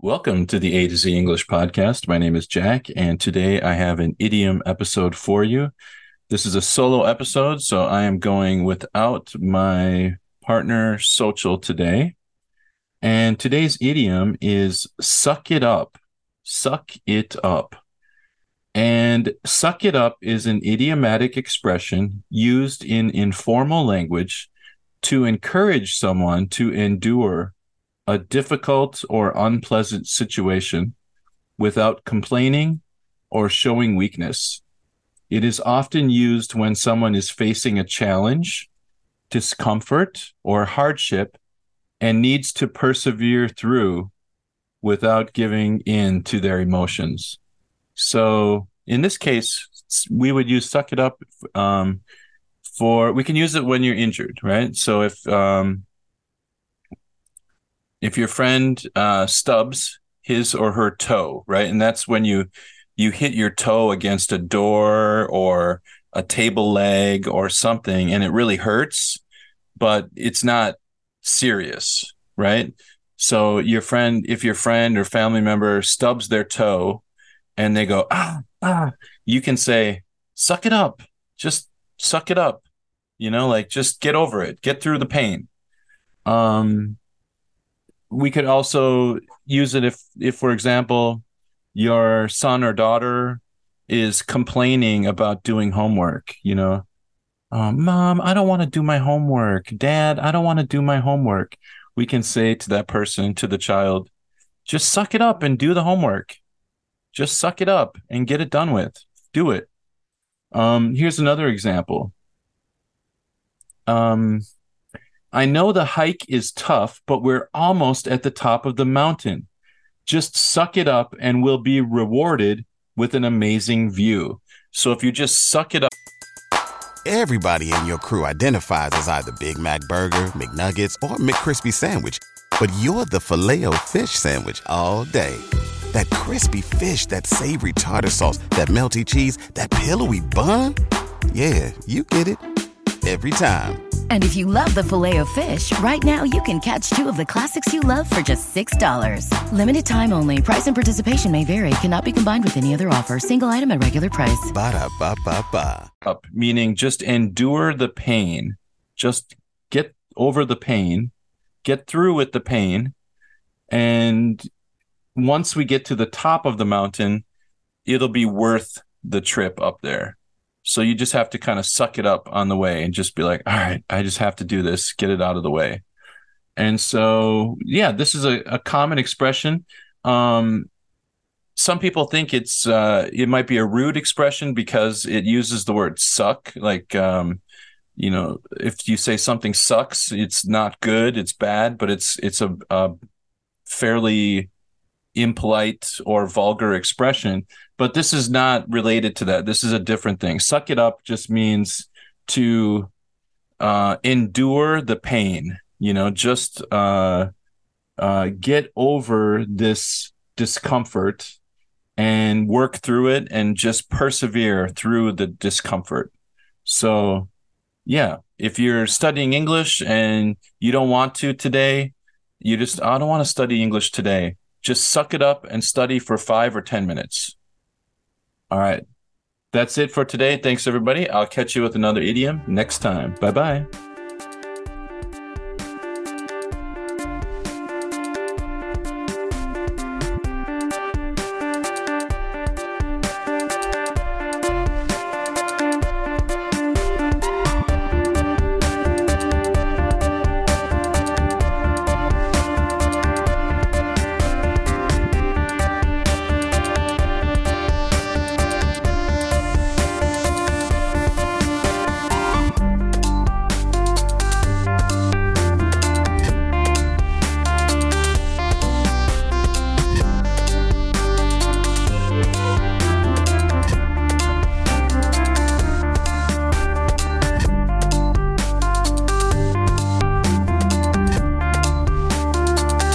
Welcome to the A to Z English podcast. My name is Jack, and today I have an idiom episode for you. This is a solo episode, so I am going without my partner Sohail today. And today's idiom is suck it up. Suck it up. And suck it up is an idiomatic expression used in informal language to encourage someone to endure a difficult or unpleasant situation without complaining or showing weakness. It is often used when someone is facing a challenge, discomfort, or hardship and needs to persevere through without giving in to their emotions. So in this case, we would use suck it up um, for, we can use it when you're injured, right? So if, um, if your friend uh, stubs his or her toe, right, and that's when you you hit your toe against a door or a table leg or something, and it really hurts, but it's not serious, right? So your friend, if your friend or family member stubs their toe, and they go ah ah, you can say suck it up, just suck it up, you know, like just get over it, get through the pain. Um, we could also use it if if for example your son or daughter is complaining about doing homework you know? Oh, mom i don't want to do my homework. Dad i don't want to do my homework. We can say to that person to the child just suck it up and do the homework. Just suck it up and get it done with. Do it. Um here's another example. Um I know the hike is tough, but we're almost at the top of the mountain. Just suck it up and we'll be rewarded with an amazing view. So if you just suck it up. Everybody in your crew identifies as either Big Mac Burger, McNuggets, or McCrispy Sandwich, but you're the filet fish Sandwich all day. That crispy fish, that savory tartar sauce, that melty cheese, that pillowy bun. Yeah, you get it every time. And if you love the Filet-O-Fish, right now you can catch two of the classics you love for just $6. Limited time only. Price and participation may vary. Cannot be combined with any other offer. Single item at regular price. Ba da ba ba ba. Up, meaning just endure the pain. Just get over the pain, get through with the pain. And once we get to the top of the mountain, it'll be worth the trip up there. So you just have to kind of suck it up on the way and just be like, all right, I just have to do this, get it out of the way. And so, yeah, this is a, a common expression. Um, some people think it's uh, it might be a rude expression because it uses the word suck. Like, um, you know, if you say something sucks, it's not good, it's bad, but it's it's a, a fairly impolite or vulgar expression. But this is not related to that. This is a different thing. Suck it up just means to uh, endure the pain, you know, just uh, uh, get over this discomfort and work through it and just persevere through the discomfort. So, yeah, if you're studying English and you don't want to today, you just, I don't want to study English today just suck it up and study for five or 10 minutes. All right. That's it for today. Thanks, everybody. I'll catch you with another idiom next time. Bye bye.